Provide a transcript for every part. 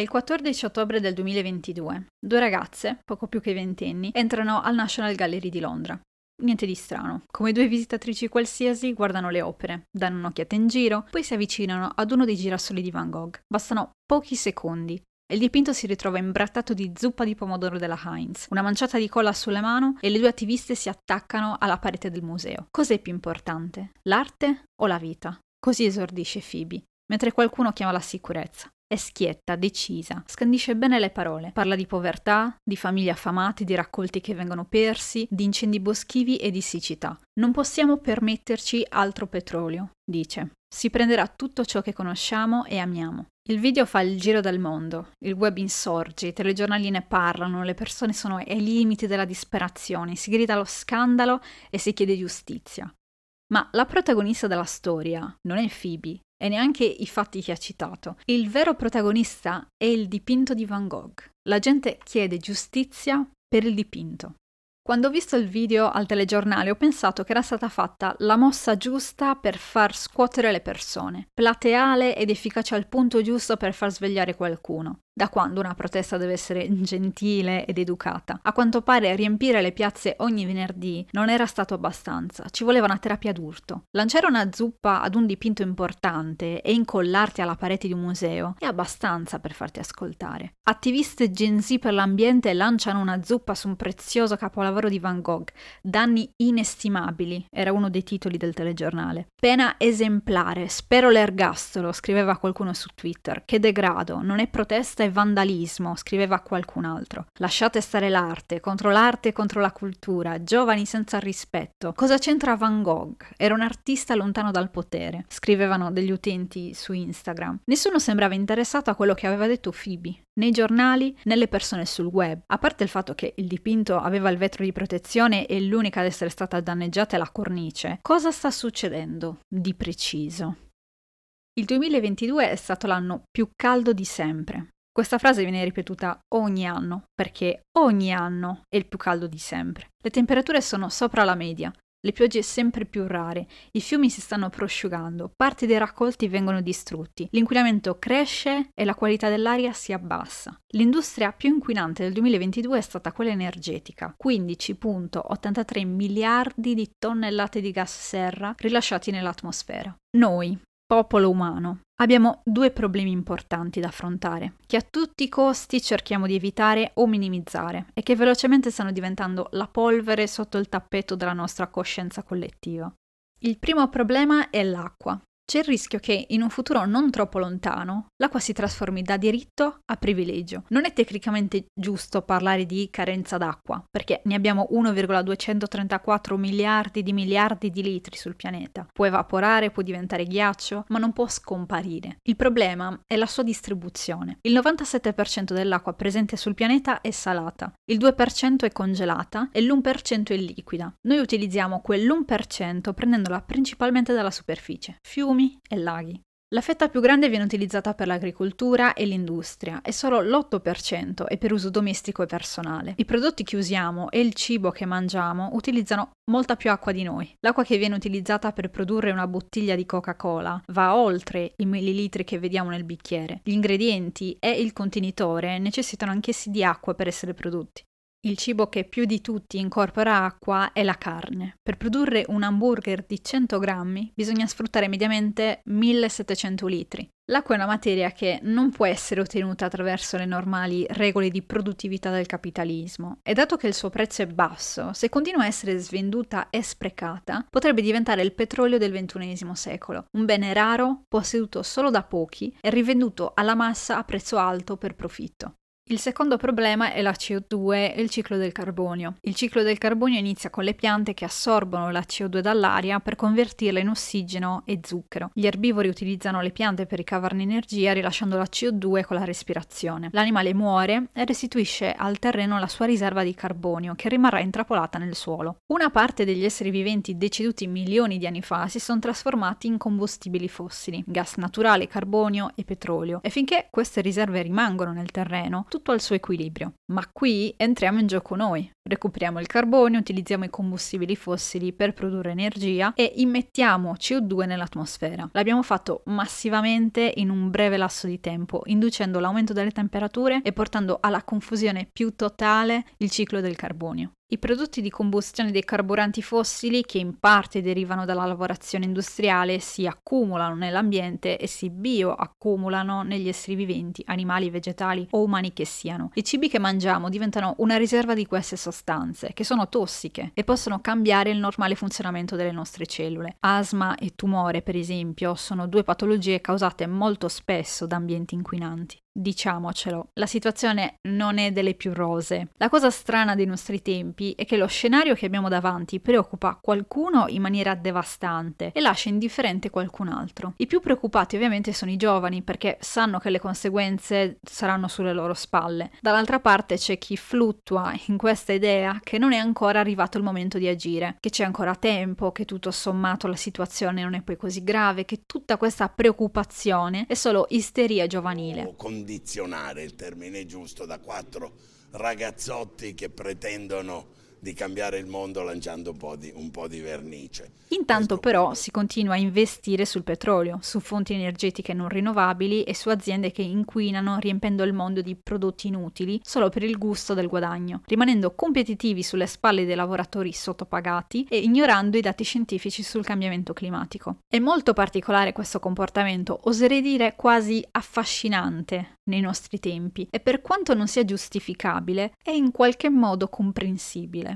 È il 14 ottobre del 2022. Due ragazze, poco più che ventenni, entrano al National Gallery di Londra. Niente di strano. Come due visitatrici qualsiasi, guardano le opere, danno un'occhiata in giro, poi si avvicinano ad uno dei girasoli di Van Gogh. Bastano pochi secondi e il dipinto si ritrova imbrattato di zuppa di pomodoro della Heinz, una manciata di colla sulle mani e le due attiviste si attaccano alla parete del museo. Cos'è più importante? L'arte o la vita? Così esordisce Phoebe, mentre qualcuno chiama la sicurezza. È schietta, decisa, scandisce bene le parole. Parla di povertà, di famiglie affamate, di raccolti che vengono persi, di incendi boschivi e di siccità. Non possiamo permetterci altro petrolio, dice. Si prenderà tutto ciò che conosciamo e amiamo. Il video fa il giro del mondo, il web insorge, i telegiornali ne parlano, le persone sono ai limiti della disperazione, si grida allo scandalo e si chiede giustizia. Ma la protagonista della storia non è Phoebe, e neanche i fatti che ha citato. Il vero protagonista è il dipinto di Van Gogh. La gente chiede giustizia per il dipinto. Quando ho visto il video al telegiornale ho pensato che era stata fatta la mossa giusta per far scuotere le persone, plateale ed efficace al punto giusto per far svegliare qualcuno. Da quando una protesta deve essere gentile ed educata? A quanto pare riempire le piazze ogni venerdì non era stato abbastanza, ci voleva una terapia d'urto. Lanciare una zuppa ad un dipinto importante e incollarti alla parete di un museo è abbastanza per farti ascoltare. Attiviste Gen Z per l'ambiente lanciano una zuppa su un prezioso capolavoro di Van Gogh. Danni inestimabili, era uno dei titoli del telegiornale. Pena esemplare, spero l'ergastolo, scriveva qualcuno su Twitter. Che degrado, non è protesta vandalismo, scriveva qualcun altro. Lasciate stare l'arte, contro l'arte e contro la cultura, giovani senza rispetto. Cosa c'entra Van Gogh? Era un artista lontano dal potere, scrivevano degli utenti su Instagram. Nessuno sembrava interessato a quello che aveva detto Phoebe, nei giornali, né le persone sul web. A parte il fatto che il dipinto aveva il vetro di protezione e l'unica ad essere stata danneggiata è la cornice, cosa sta succedendo di preciso? Il 2022 è stato l'anno più caldo di sempre. Questa frase viene ripetuta ogni anno, perché ogni anno è il più caldo di sempre. Le temperature sono sopra la media, le piogge sempre più rare, i fiumi si stanno prosciugando, parti dei raccolti vengono distrutti, l'inquinamento cresce e la qualità dell'aria si abbassa. L'industria più inquinante del 2022 è stata quella energetica, 15.83 miliardi di tonnellate di gas serra rilasciati nell'atmosfera. Noi, popolo umano, abbiamo due problemi importanti da affrontare, che a tutti i costi cerchiamo di evitare o minimizzare e che velocemente stanno diventando la polvere sotto il tappeto della nostra coscienza collettiva. Il primo problema è l'acqua. C'è il rischio che in un futuro non troppo lontano l'acqua si trasformi da diritto a privilegio. Non è tecnicamente giusto parlare di carenza d'acqua, perché ne abbiamo 1,234 miliardi di miliardi di litri sul pianeta. Può evaporare, può diventare ghiaccio, ma non può scomparire. Il problema è la sua distribuzione. Il 97% dell'acqua presente sul pianeta è salata, il 2% è congelata e l'1% è liquida. Noi utilizziamo quell'1% prendendola principalmente dalla superficie, fiumi, fiumi e laghi. La fetta più grande viene utilizzata per l'agricoltura e l'industria e solo l'8% è per uso domestico e personale. I prodotti che usiamo e il cibo che mangiamo utilizzano molta più acqua di noi. L'acqua che viene utilizzata per produrre una bottiglia di Coca-Cola va oltre i millilitri che vediamo nel bicchiere. Gli ingredienti e il contenitore necessitano anch'essi di acqua per essere prodotti. Il cibo che più di tutti incorpora acqua è la carne. Per produrre un hamburger di 100 grammi bisogna sfruttare mediamente 1700 litri. L'acqua è una materia che non può essere ottenuta attraverso le normali regole di produttività del capitalismo e dato che il suo prezzo è basso, se continua a essere svenduta e sprecata, potrebbe diventare il petrolio del XXI secolo, un bene raro, posseduto solo da pochi e rivenduto alla massa a prezzo alto per profitto. Il secondo problema è la CO2 e il ciclo del carbonio. Il ciclo del carbonio inizia con le piante che assorbono la CO2 dall'aria per convertirla in ossigeno e zucchero. Gli erbivori utilizzano le piante per ricavarne energia rilasciando la CO2 con la respirazione. L'animale muore e restituisce al terreno la sua riserva di carbonio che rimarrà intrappolata nel suolo. Una parte degli esseri viventi deceduti milioni di anni fa si sono trasformati in combustibili fossili, gas naturale, carbonio e petrolio e finché queste riserve rimangono nel terreno, al suo equilibrio. Ma qui entriamo in gioco noi. Recuperiamo il carbonio, utilizziamo i combustibili fossili per produrre energia e immettiamo CO2 nell'atmosfera. L'abbiamo fatto massivamente in un breve lasso di tempo, inducendo l'aumento delle temperature e portando alla confusione più totale il ciclo del carbonio. I prodotti di combustione dei carburanti fossili, che in parte derivano dalla lavorazione industriale, si accumulano nell'ambiente e si bioaccumulano negli esseri viventi, animali, vegetali o umani che siano. I cibi che mangiamo diventano una riserva di queste sostanze, che sono tossiche e possono cambiare il normale funzionamento delle nostre cellule. Asma e tumore, per esempio, sono due patologie causate molto spesso da ambienti inquinanti diciamocelo, la situazione non è delle più rose. La cosa strana dei nostri tempi è che lo scenario che abbiamo davanti preoccupa qualcuno in maniera devastante e lascia indifferente qualcun altro. I più preoccupati ovviamente sono i giovani perché sanno che le conseguenze saranno sulle loro spalle. Dall'altra parte c'è chi fluttua in questa idea che non è ancora arrivato il momento di agire, che c'è ancora tempo, che tutto sommato la situazione non è poi così grave, che tutta questa preoccupazione è solo isteria giovanile condizionare il termine giusto da quattro ragazzotti che pretendono di cambiare il mondo lanciando un po' di, un po di vernice. Intanto Questo però si continua a investire sul petrolio, su fonti energetiche non rinnovabili e su aziende che inquinano riempendo il mondo di prodotti inutili solo per il gusto del guadagno, rimanendo competitivi sulle spalle dei lavoratori sottopagati e ignorando i dati scientifici sul cambiamento climatico. È molto particolare questo comportamento, oserei dire quasi affascinante nei nostri tempi e per quanto non sia giustificabile è in qualche modo comprensibile.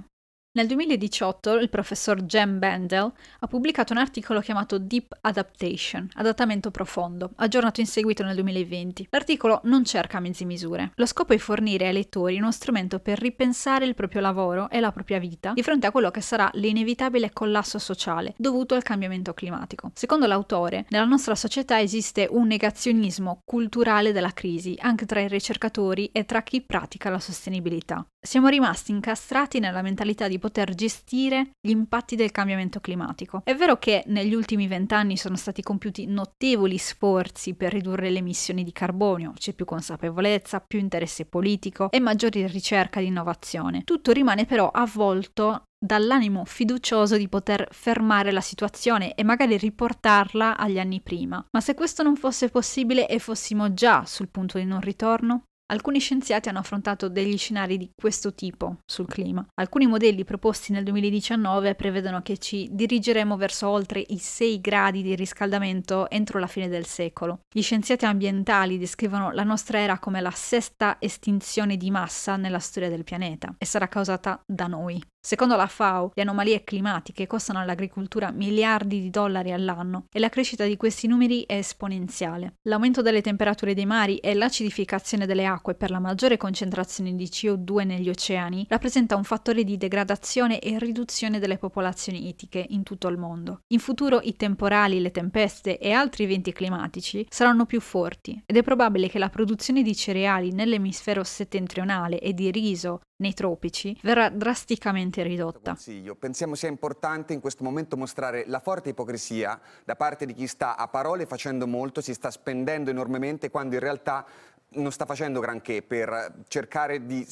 Nel 2018 il professor Jem Bendel ha pubblicato un articolo chiamato Deep Adaptation, adattamento profondo, aggiornato in seguito nel 2020. L'articolo non cerca mezzi misure. Lo scopo è fornire ai lettori uno strumento per ripensare il proprio lavoro e la propria vita di fronte a quello che sarà l'inevitabile collasso sociale dovuto al cambiamento climatico. Secondo l'autore, nella nostra società esiste un negazionismo culturale della crisi, anche tra i ricercatori e tra chi pratica la sostenibilità. Siamo rimasti incastrati nella mentalità di poter gestire gli impatti del cambiamento climatico. È vero che negli ultimi vent'anni sono stati compiuti notevoli sforzi per ridurre le emissioni di carbonio, c'è più consapevolezza, più interesse politico e maggiore ricerca di innovazione. Tutto rimane però avvolto dall'animo fiducioso di poter fermare la situazione e magari riportarla agli anni prima. Ma se questo non fosse possibile e fossimo già sul punto di non ritorno? Alcuni scienziati hanno affrontato degli scenari di questo tipo sul clima. Alcuni modelli proposti nel 2019 prevedono che ci dirigeremo verso oltre i 6 gradi di riscaldamento entro la fine del secolo. Gli scienziati ambientali descrivono la nostra era come la sesta estinzione di massa nella storia del pianeta e sarà causata da noi. Secondo la FAO, le anomalie climatiche costano all'agricoltura miliardi di dollari all'anno e la crescita di questi numeri è esponenziale. L'aumento delle temperature dei mari e l'acidificazione delle acque per la maggiore concentrazione di CO2 negli oceani rappresenta un fattore di degradazione e riduzione delle popolazioni itiche in tutto il mondo. In futuro i temporali, le tempeste e altri eventi climatici saranno più forti ed è probabile che la produzione di cereali nell'emisfero settentrionale e di riso nei tropici verrà drasticamente ridotta. Consiglio. Pensiamo sia importante in questo momento mostrare la forte ipocrisia da parte di chi sta a parole facendo molto, si sta spendendo enormemente quando in realtà non sta facendo granché per cercare di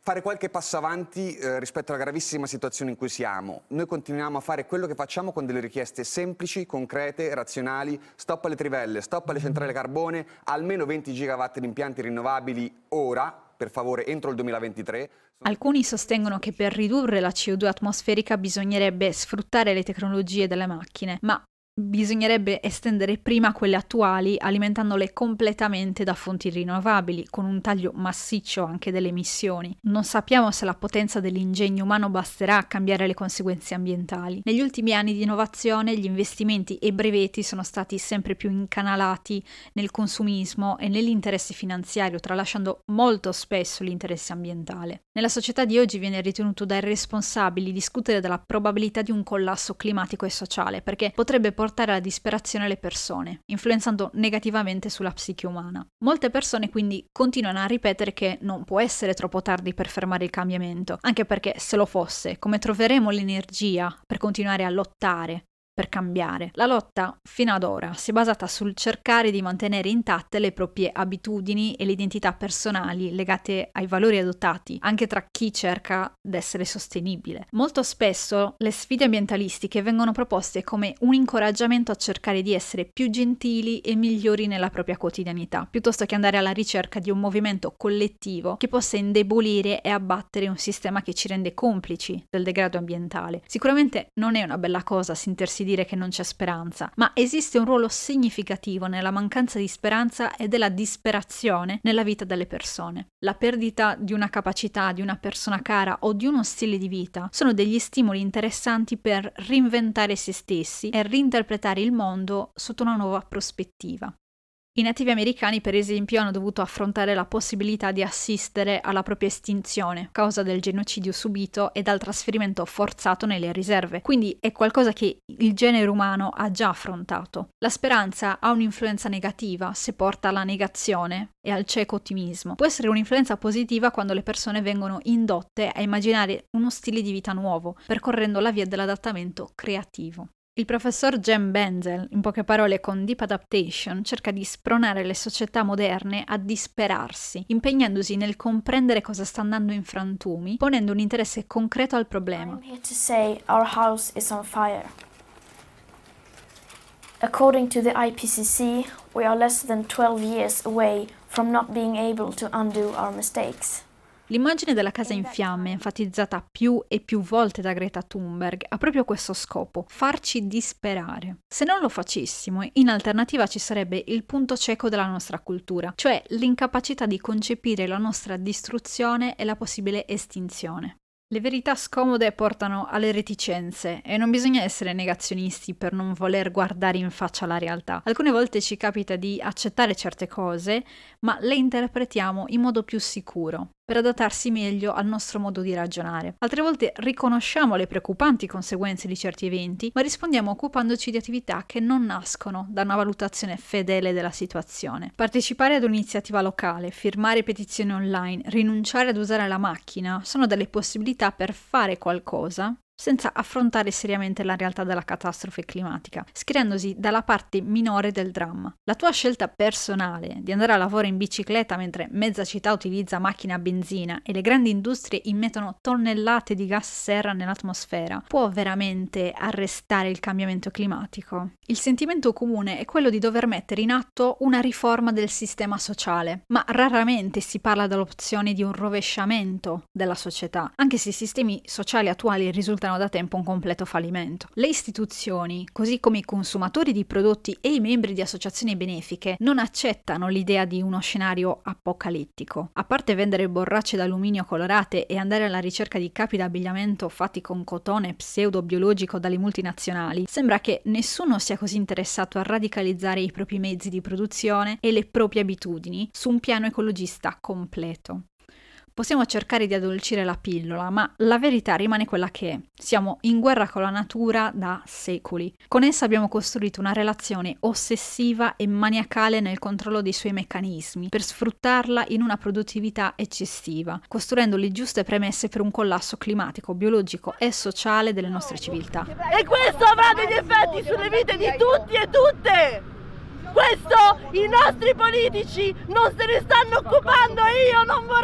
fare qualche passo avanti eh, rispetto alla gravissima situazione in cui siamo. Noi continuiamo a fare quello che facciamo con delle richieste semplici, concrete, razionali, stop alle trivelle, stop alle centrali a carbone, almeno 20 gigawatt di impianti rinnovabili ora, per favore entro il 2023. Alcuni sostengono che per ridurre la CO2 atmosferica bisognerebbe sfruttare le tecnologie delle macchine, ma bisognerebbe estendere prima quelle attuali alimentandole completamente da fonti rinnovabili, con un taglio massiccio anche delle emissioni. Non sappiamo se la potenza dell'ingegno umano basterà a cambiare le conseguenze ambientali. Negli ultimi anni di innovazione gli investimenti e brevetti sono stati sempre più incanalati nel consumismo e nell'interesse finanziario, tralasciando molto spesso l'interesse ambientale. Nella società di oggi viene ritenuto dai responsabili discutere della probabilità di un collasso climatico e sociale, perché potrebbe portare portare alla disperazione le persone, influenzando negativamente sulla psiche umana. Molte persone quindi continuano a ripetere che non può essere troppo tardi per fermare il cambiamento, anche perché se lo fosse, come troveremo l'energia per continuare a lottare per cambiare. La lotta fino ad ora si è basata sul cercare di mantenere intatte le proprie abitudini e le identità personali legate ai valori adottati, anche tra chi cerca di essere sostenibile. Molto spesso le sfide ambientalistiche vengono proposte come un incoraggiamento a cercare di essere più gentili e migliori nella propria quotidianità, piuttosto che andare alla ricerca di un movimento collettivo che possa indebolire e abbattere un sistema che ci rende complici del degrado ambientale. Sicuramente non è una bella cosa sentirsi dire che non c'è speranza, ma esiste un ruolo significativo nella mancanza di speranza e della disperazione nella vita delle persone. La perdita di una capacità, di una persona cara o di uno stile di vita sono degli stimoli interessanti per reinventare se stessi e reinterpretare il mondo sotto una nuova prospettiva. I nativi americani, per esempio, hanno dovuto affrontare la possibilità di assistere alla propria estinzione a causa del genocidio subito e dal trasferimento forzato nelle riserve. Quindi è qualcosa che il genere umano ha già affrontato. La speranza ha un'influenza negativa se porta alla negazione e al cieco ottimismo. Può essere un'influenza positiva quando le persone vengono indotte a immaginare uno stile di vita nuovo, percorrendo la via dell'adattamento creativo. Il professor Jem Benzel, in poche parole con Deep Adaptation, cerca di spronare le società moderne a disperarsi, impegnandosi nel comprendere cosa sta andando in frantumi, ponendo un interesse concreto al problema. According to the IPCC, we are less than 12 years away from not being able to undo our mistakes. L'immagine della casa in fiamme, enfatizzata più e più volte da Greta Thunberg, ha proprio questo scopo, farci disperare. Se non lo facessimo, in alternativa ci sarebbe il punto cieco della nostra cultura, cioè l'incapacità di concepire la nostra distruzione e la possibile estinzione. Le verità scomode portano alle reticenze e non bisogna essere negazionisti per non voler guardare in faccia la realtà. Alcune volte ci capita di accettare certe cose, ma le interpretiamo in modo più sicuro per adattarsi meglio al nostro modo di ragionare. Altre volte riconosciamo le preoccupanti conseguenze di certi eventi, ma rispondiamo occupandoci di attività che non nascono da una valutazione fedele della situazione. Partecipare ad un'iniziativa locale, firmare petizioni online, rinunciare ad usare la macchina sono delle possibilità per fare qualcosa senza affrontare seriamente la realtà della catastrofe climatica, scrivendosi dalla parte minore del dramma. La tua scelta personale di andare a lavoro in bicicletta mentre mezza città utilizza macchine a benzina e le grandi industrie immettono tonnellate di gas serra nell'atmosfera può veramente arrestare il cambiamento climatico? Il sentimento comune è quello di dover mettere in atto una riforma del sistema sociale, ma raramente si parla dell'opzione di un rovesciamento della società, anche se i sistemi sociali attuali risultano rischiano da tempo un completo fallimento. Le istituzioni, così come i consumatori di prodotti e i membri di associazioni benefiche, non accettano l'idea di uno scenario apocalittico. A parte vendere borracce d'alluminio colorate e andare alla ricerca di capi d'abbigliamento fatti con cotone pseudo-biologico dalle multinazionali, sembra che nessuno sia così interessato a radicalizzare i propri mezzi di produzione e le proprie abitudini su un piano ecologista completo. Possiamo cercare di addolcire la pillola, ma la verità rimane quella che è. Siamo in guerra con la natura da secoli. Con essa abbiamo costruito una relazione ossessiva e maniacale nel controllo dei suoi meccanismi, per sfruttarla in una produttività eccessiva, costruendo le giuste premesse per un collasso climatico, biologico e sociale delle nostre civiltà. E questo avrà degli effetti sulle vite di tutti e tutte! Questo i nostri politici non se ne stanno occupando e io non qua!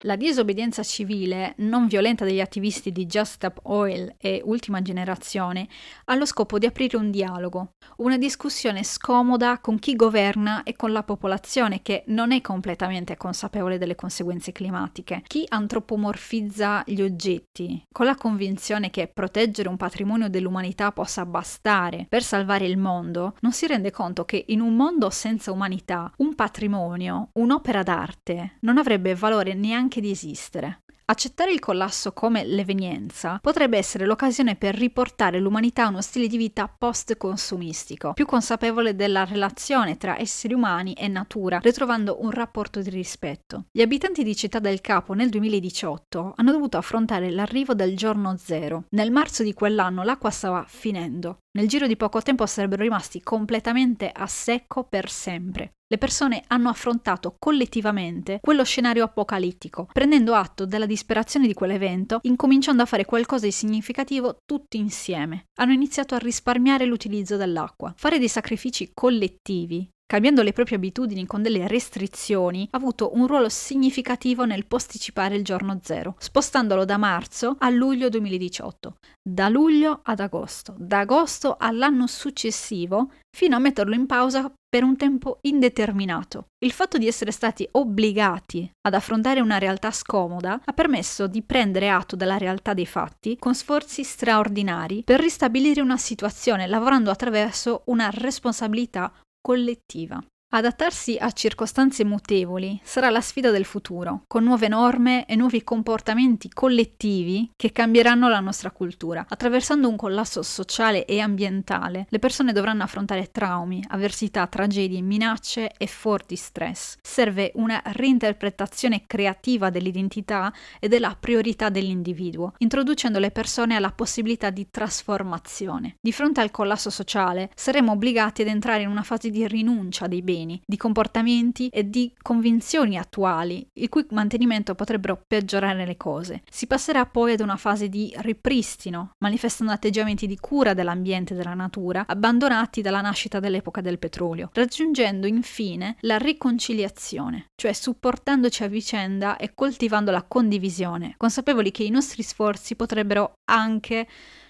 La disobbedienza civile non violenta degli attivisti di Just Stop Oil e Ultima Generazione ha lo scopo di aprire un dialogo, una discussione scomoda con chi governa e con la popolazione che non è completamente consapevole delle conseguenze climatiche. Chi antropomorfizza gli oggetti con la convinzione che proteggere un patrimonio dell'umanità possa bastare per salvare il mondo, non si rende conto che in un mondo senza umanità un patrimonio, un'opera d'arte, non avrebbe valore neanche anche di esistere. Accettare il collasso come l'evenienza potrebbe essere l'occasione per riportare l'umanità a uno stile di vita post-consumistico, più consapevole della relazione tra esseri umani e natura, ritrovando un rapporto di rispetto. Gli abitanti di Città del Capo nel 2018 hanno dovuto affrontare l'arrivo del giorno zero. Nel marzo di quell'anno l'acqua stava finendo. Nel giro di poco tempo sarebbero rimasti completamente a secco per sempre. Le persone hanno affrontato collettivamente quello scenario apocalittico, prendendo atto della disperazione di quell'evento, incominciando a fare qualcosa di significativo tutti insieme. Hanno iniziato a risparmiare l'utilizzo dell'acqua. Fare dei sacrifici collettivi cambiando le proprie abitudini con delle restrizioni, ha avuto un ruolo significativo nel posticipare il giorno zero, spostandolo da marzo a luglio 2018, da luglio ad agosto, da agosto all'anno successivo, fino a metterlo in pausa per un tempo indeterminato. Il fatto di essere stati obbligati ad affrontare una realtà scomoda ha permesso di prendere atto della realtà dei fatti con sforzi straordinari per ristabilire una situazione lavorando attraverso una responsabilità collettiva. Adattarsi a circostanze mutevoli sarà la sfida del futuro, con nuove norme e nuovi comportamenti collettivi che cambieranno la nostra cultura. Attraversando un collasso sociale e ambientale, le persone dovranno affrontare traumi, avversità, tragedie, minacce e forti stress. Serve una reinterpretazione creativa dell'identità e della priorità dell'individuo, introducendo le persone alla possibilità di trasformazione. Di fronte al collasso sociale, saremo obbligati ad entrare in una fase di rinuncia dei beni beni, di comportamenti e di convinzioni attuali, il cui mantenimento potrebbero peggiorare le cose. Si passerà poi ad una fase di ripristino, manifestando atteggiamenti di cura dell'ambiente e della natura, abbandonati dalla nascita dell'epoca del petrolio, raggiungendo infine la riconciliazione, cioè supportandoci a vicenda e coltivando la condivisione, consapevoli che i nostri sforzi potrebbero anche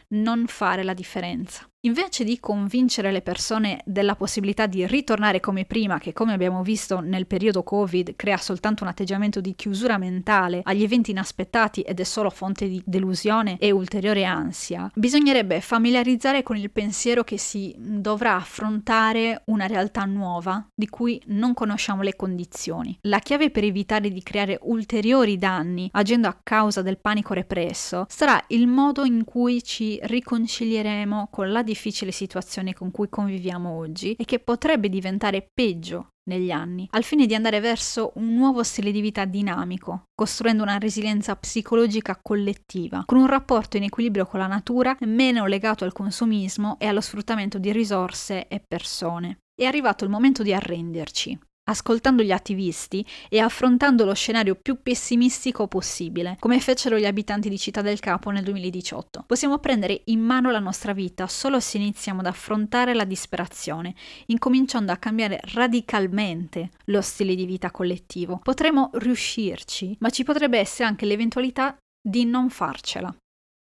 non fare la differenza. Invece di convincere le persone della possibilità di ritornare come prima, che come abbiamo visto nel periodo Covid crea soltanto un atteggiamento di chiusura mentale agli eventi inaspettati ed è solo fonte di delusione e ulteriore ansia, bisognerebbe familiarizzare con il pensiero che si dovrà affrontare una realtà nuova di cui non conosciamo le condizioni. La chiave per evitare di creare ulteriori danni agendo a causa del panico represso sarà il modo in cui ci riconcilieremo con la difficoltà difficile situazione con cui conviviamo oggi e che potrebbe diventare peggio negli anni, al fine di andare verso un nuovo stile di vita dinamico, costruendo una resilienza psicologica collettiva, con un rapporto in equilibrio con la natura meno legato al consumismo e allo sfruttamento di risorse e persone. È arrivato il momento di arrenderci, ascoltando gli attivisti e affrontando lo scenario più pessimistico possibile, come fecero gli abitanti di Città del Capo nel 2018. Possiamo prendere in mano la nostra vita solo se iniziamo ad affrontare la disperazione, incominciando a cambiare radicalmente lo stile di vita collettivo. Potremo riuscirci, ma ci potrebbe essere anche l'eventualità di non farcela.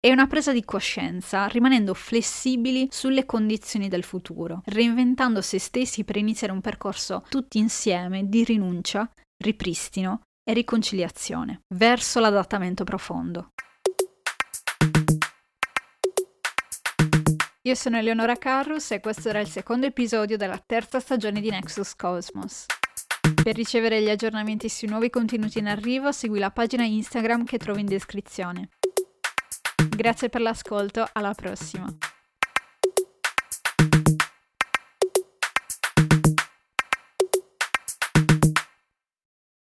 È una presa di coscienza, rimanendo flessibili sulle condizioni del futuro, reinventando se stessi per iniziare un percorso tutti insieme di rinuncia, ripristino e riconciliazione verso l'adattamento profondo. Io sono Eleonora Carrus e questo era il secondo episodio della terza stagione di Nexus Cosmos. Per ricevere gli aggiornamenti sui nuovi contenuti in arrivo, segui la pagina Instagram che trovi in descrizione. Grazie per l'ascolto, alla prossima.